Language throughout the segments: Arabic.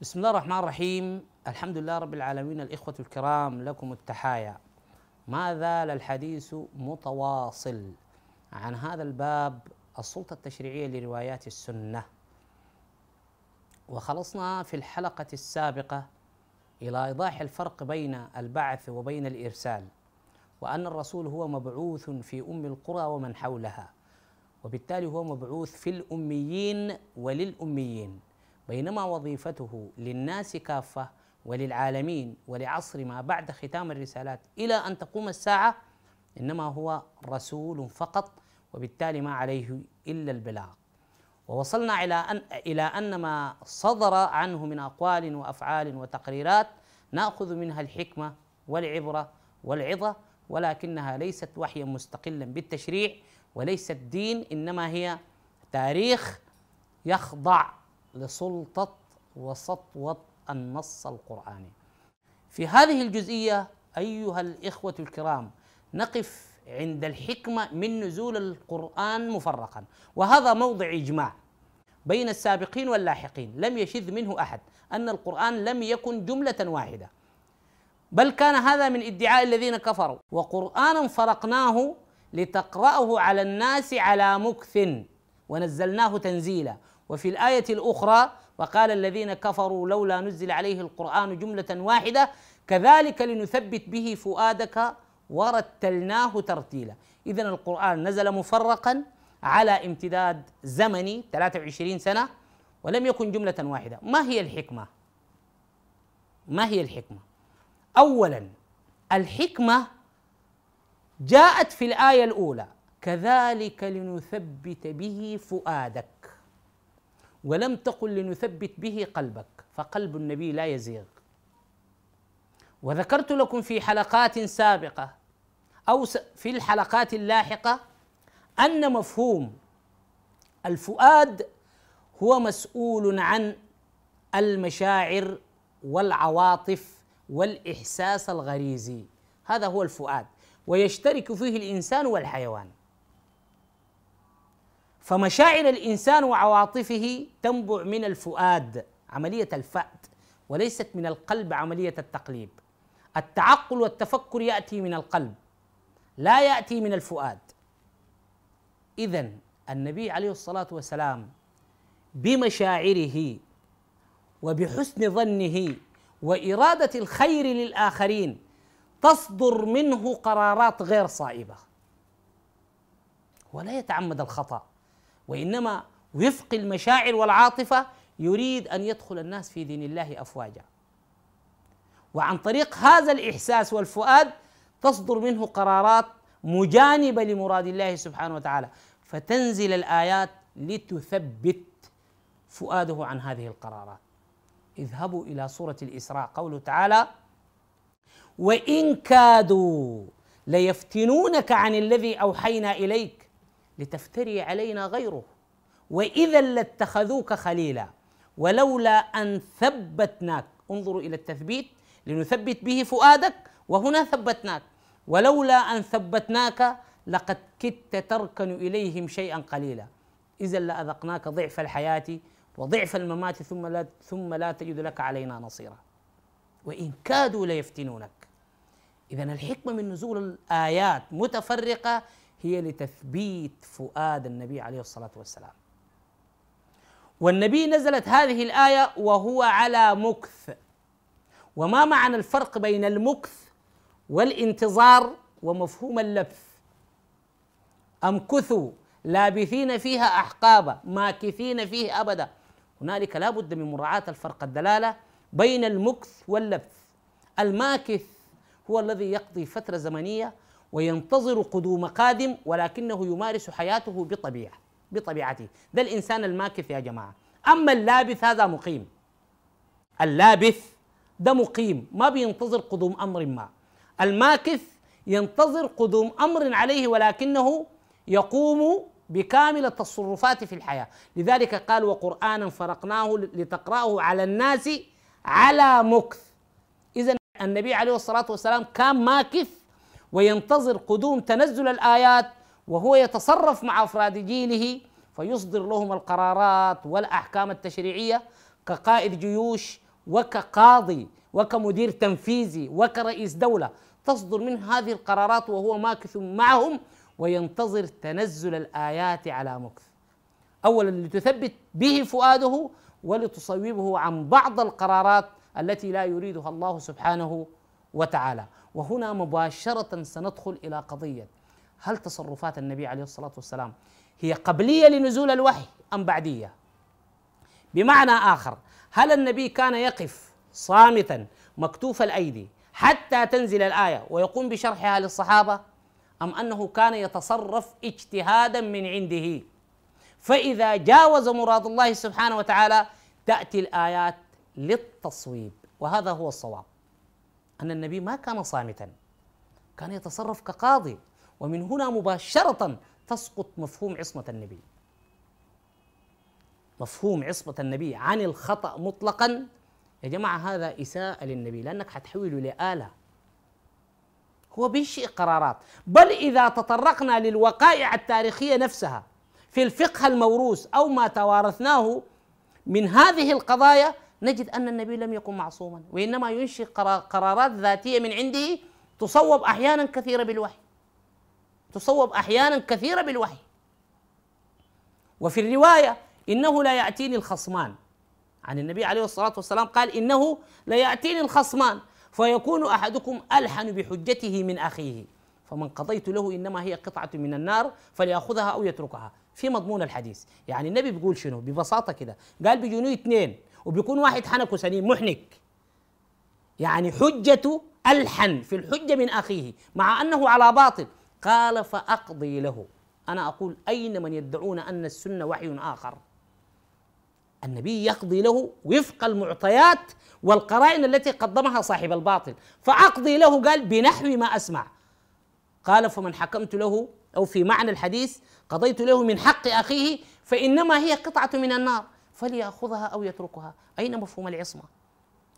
بسم الله الرحمن الرحيم. الحمد لله رب العالمين. الإخوة الكرام لكم التحايا. ما زال الحديث متواصل عن هذا الباب السلطة التشريعية لروايات السنة. وخلصنا في الحلقة السابقة إلى إيضاح الفرق بين البعث وبين الإرسال وأن الرسول هو مبعوث في أم القرى ومن حولها وبالتالي هو مبعوث في الأميين وللأميين. بينما وظيفته للناس كافة وللعالمين ولعصر ما بعد ختام الرسالات إلى أن تقوم الساعة إنما هو رسول فقط وبالتالي ما عليه إلا البلاغ. ووصلنا إلى أن إلى أن ما صدر عنه من أقوال وأفعال وتقريرات نأخذ منها الحكمة والعبرة والعظة ولكنها ليست وحيا مستقلا بالتشريع وليست دين إنما هي تاريخ يخضع لسلطة وسطوة النص القرآني. في هذه الجزئية أيها الإخوة الكرام نقف عند الحكمة من نزول القرآن مفرقا. وهذا موضع إجماع بين السابقين واللاحقين. لم يشذ منه أحد أن القرآن لم يكن جملة واحدة. بل كان هذا من ادعاء الذين كفروا. وقرآنا فرقناه لتقرأه على الناس على مكث. ونزلناه تنزيلا. وفي الآية الأخرى وقال الذين كفروا لولا نزل عليه القرآن جملة واحدة كذلك لنثبت به فؤادك ورتلناه ترتيلا إذا القرآن نزل مفرقا على امتداد زمني 23 سنة ولم يكن جملة واحدة ما هي الحكمة؟ ما هي الحكمة؟ أولا الحكمة جاءت في الآية الأولى كذلك لنثبت به فؤادك ولم تقل لنثبت به قلبك فقلب النبي لا يزيغ. وذكرت لكم في حلقات سابقة أو في الحلقات اللاحقة أن مفهوم الفؤاد هو مسؤول عن المشاعر والعواطف والإحساس الغريزي. هذا هو الفؤاد. ويشترك فيه الإنسان والحيوان. فمشاعر الإنسان وعواطفه تنبع من الفؤاد عملية الفأد وليست من القلب عملية التقليب. التعقل والتفكر يأتي من القلب لا يأتي من الفؤاد. اذا النبي عليه الصلاة والسلام بمشاعره وبحسن ظنه وإرادة الخير للآخرين تصدر منه قرارات غير صائبة. ولا يتعمد الخطأ. وإنما وفق المشاعر والعاطفة يريد أن يدخل الناس في دين الله أفواجا. وعن طريق هذا الإحساس والفؤاد تصدر منه قرارات مجانبة لمراد الله سبحانه وتعالى. فتنزل الآيات لتثبت فؤاده عن هذه القرارات. اذهبوا إلى سورة الإسراء. قوله تعالى وإن كادوا ليفتنونك عن الذي أوحينا إليك لتفتري علينا غيره. وإذا لاتخذوك خليلا ولولا أن ثبتناك. انظروا إلى التثبيت لنثبت به فؤادك وهنا ثبتناك. ولولا أن ثبتناك لقد كدت تركن إليهم شيئا قليلا. اذا لأذقناك ضعف الحياة وضعف الممات ثم لا ثم لا تجد لك علينا نصيرا. وإن كادوا ليفتنونك. اذا الحكمة من نزول الآيات متفرقة هي لتثبيت فؤاد النبي عليه الصلاة والسلام. والنبي نزلت هذه الآية وهو على مكث. وما معنى الفرق بين المكث والانتظار ومفهوم اللبث؟ امكثوا لابثين فيها أحقابا ماكثين فيه أبدا؟ هنالك لا بد من مراعاة الفرق الدلالة بين المكث واللبث. الماكث هو الذي يقضي فترة زمنية وينتظر قدوم قادم ولكنه يمارس حياته بطبيعه بطبيعته. ده الإنسان الماكث يا جماعة. أما اللابث هذا مقيم. اللابث ده مقيم. ما بينتظر قدوم أمر ما. الماكث ينتظر قدوم أمر عليه ولكنه يقوم بكامل التصرفات في الحياة. لذلك قال وقرآنا فرقناه لتقرأه على الناس على مكث. اذا النبي عليه الصلاة والسلام كان ماكث وينتظر قدوم تنزل الآيات وهو يتصرف مع أفراد جيله فيصدر لهم القرارات والأحكام التشريعية كقائد جيوش وكقاضي وكمدير تنفيذي وكرئيس دولة. تصدر منه هذه القرارات وهو ماكث معهم وينتظر تنزل الآيات على مكث. أولا لتثبت به فؤاده ولتصوبه عن بعض القرارات التي لا يريدها الله سبحانه وتعالى. وهنا مباشرة سندخل إلى قضية. هل تصرفات النبي عليه الصلاة والسلام هي قبلية لنزول الوحي أم بعدية؟ بمعنى آخر هل النبي كان يقف صامتا مكتوف الأيدي حتى تنزل الآية ويقوم بشرحها للصحابة؟ أم أنه كان يتصرف اجتهادا من عنده؟ فإذا جاوز مراد الله سبحانه وتعالى تأتي الآيات للتصويب وهذا هو الصواب. أن النبي ما كان صامتا. كان يتصرف كقاضي. ومن هنا مباشرة تسقط مفهوم عصمة النبي. مفهوم عصمة النبي عن الخطأ مطلقا. يا جماعة هذا إساءة للنبي. لأنك حتحوله لآلة. هو بينشئ قرارات. بل إذا تطرقنا للوقائع التاريخية نفسها في الفقه الموروث أو ما توارثناه من هذه القضايا نجد أن النبي لم يكن معصوما وإنما ينشئ قرارات ذاتية من عنده تصوب أحيانا كثيرة بالوحي. تصوب أحيانا كثيرة بالوحي. وفي الرواية إنه لا يأتيني الخصمان. عن النبي عليه الصلاة والسلام قال إنه لا يأتيني الخصمان فيكون أحدكم ألحن بحجته من أخيه. فمن قضيت له إنما هي قطعة من النار فليأخذها أو يتركها. في مضمون الحديث يعني النبي بيقول شنو؟ ببساطة كده. قال بيجوني اثنين وبيكون واحد حنك سليم محنك. يعني حجة ألحن في الحجة من أخيه مع أنه على باطل. قال فأقضي له. أنا أقول أين من يدعون أن السنة وحي آخر؟ النبي يقضي له وفق المعطيات والقرائن التي قدمها صاحب الباطل. فأقضي له قال بنحو ما أسمع. قال فمن حكمت له أو في معنى الحديث قضيت له من حق أخيه فإنما هي قطعة من النار. فليأخذها أو يتركها. أين مفهوم العصمة؟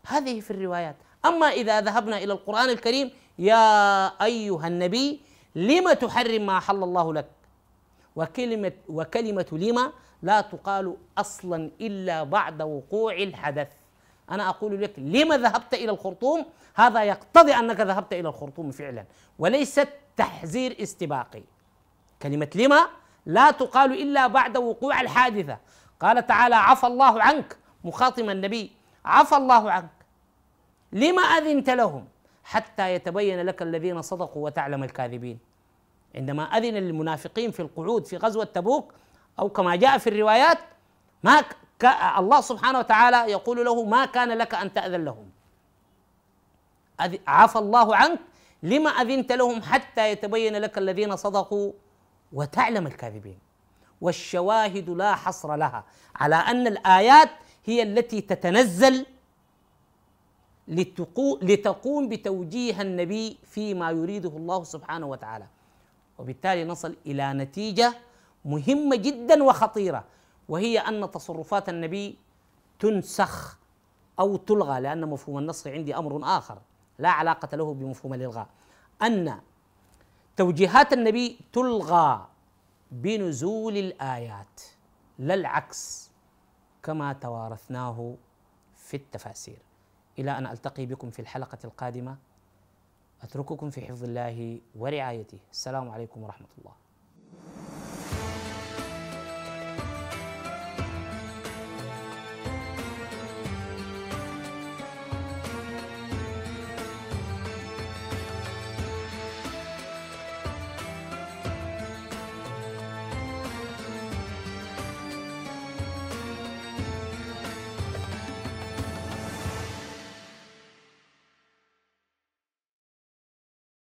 هذه في الروايات. أما إذا ذهبنا إلى القرآن الكريم يا أيها النبي لم تحرم ما حل الله لك؟ وكلمة وكلمة لما لا تقال أصلا إلا بعد وقوع الحدث. أنا أقول لك لما ذهبت إلى الخرطوم؟ هذا يقتضي أنك ذهبت إلى الخرطوم فعلا. وليست تحذير استباقي. كلمة لما لا تقال إلا بعد وقوع الحادثة. قال تعالى عفى الله عنك مخاطما النبي عفى الله عنك. لما أذنت لهم؟ حتى يتبين لك الذين صدقوا وتعلم الكاذبين. عندما أذن للمنافقين في القعود في غزوة تبوك أو كما جاء في الروايات ما ك... الله سبحانه وتعالى يقول له ما كان لك أن تأذن لهم. عفى الله عنك لما أذنت لهم؟ حتى يتبين لك الذين صدقوا وتعلم الكاذبين. والشواهد لا حصر لها. على أن الآيات هي التي تتنزل لتقوم بتوجيه النبي فيما يريده الله سبحانه وتعالى. وبالتالي نصل إلى نتيجة مهمة جدا وخطيرة وهي أن تصرفات النبي تنسخ أو تلغى لأن مفهوم النسخ عندي أمر آخر لا علاقة له بمفهوم الإلغاء. أن توجيهات النبي تلغى بنزول الآيات لا العكس كما توارثناه في التفاسير. إلى أن ألتقي بكم في الحلقة القادمة. أترككم في حفظ الله ورعايته. السلام عليكم ورحمة الله.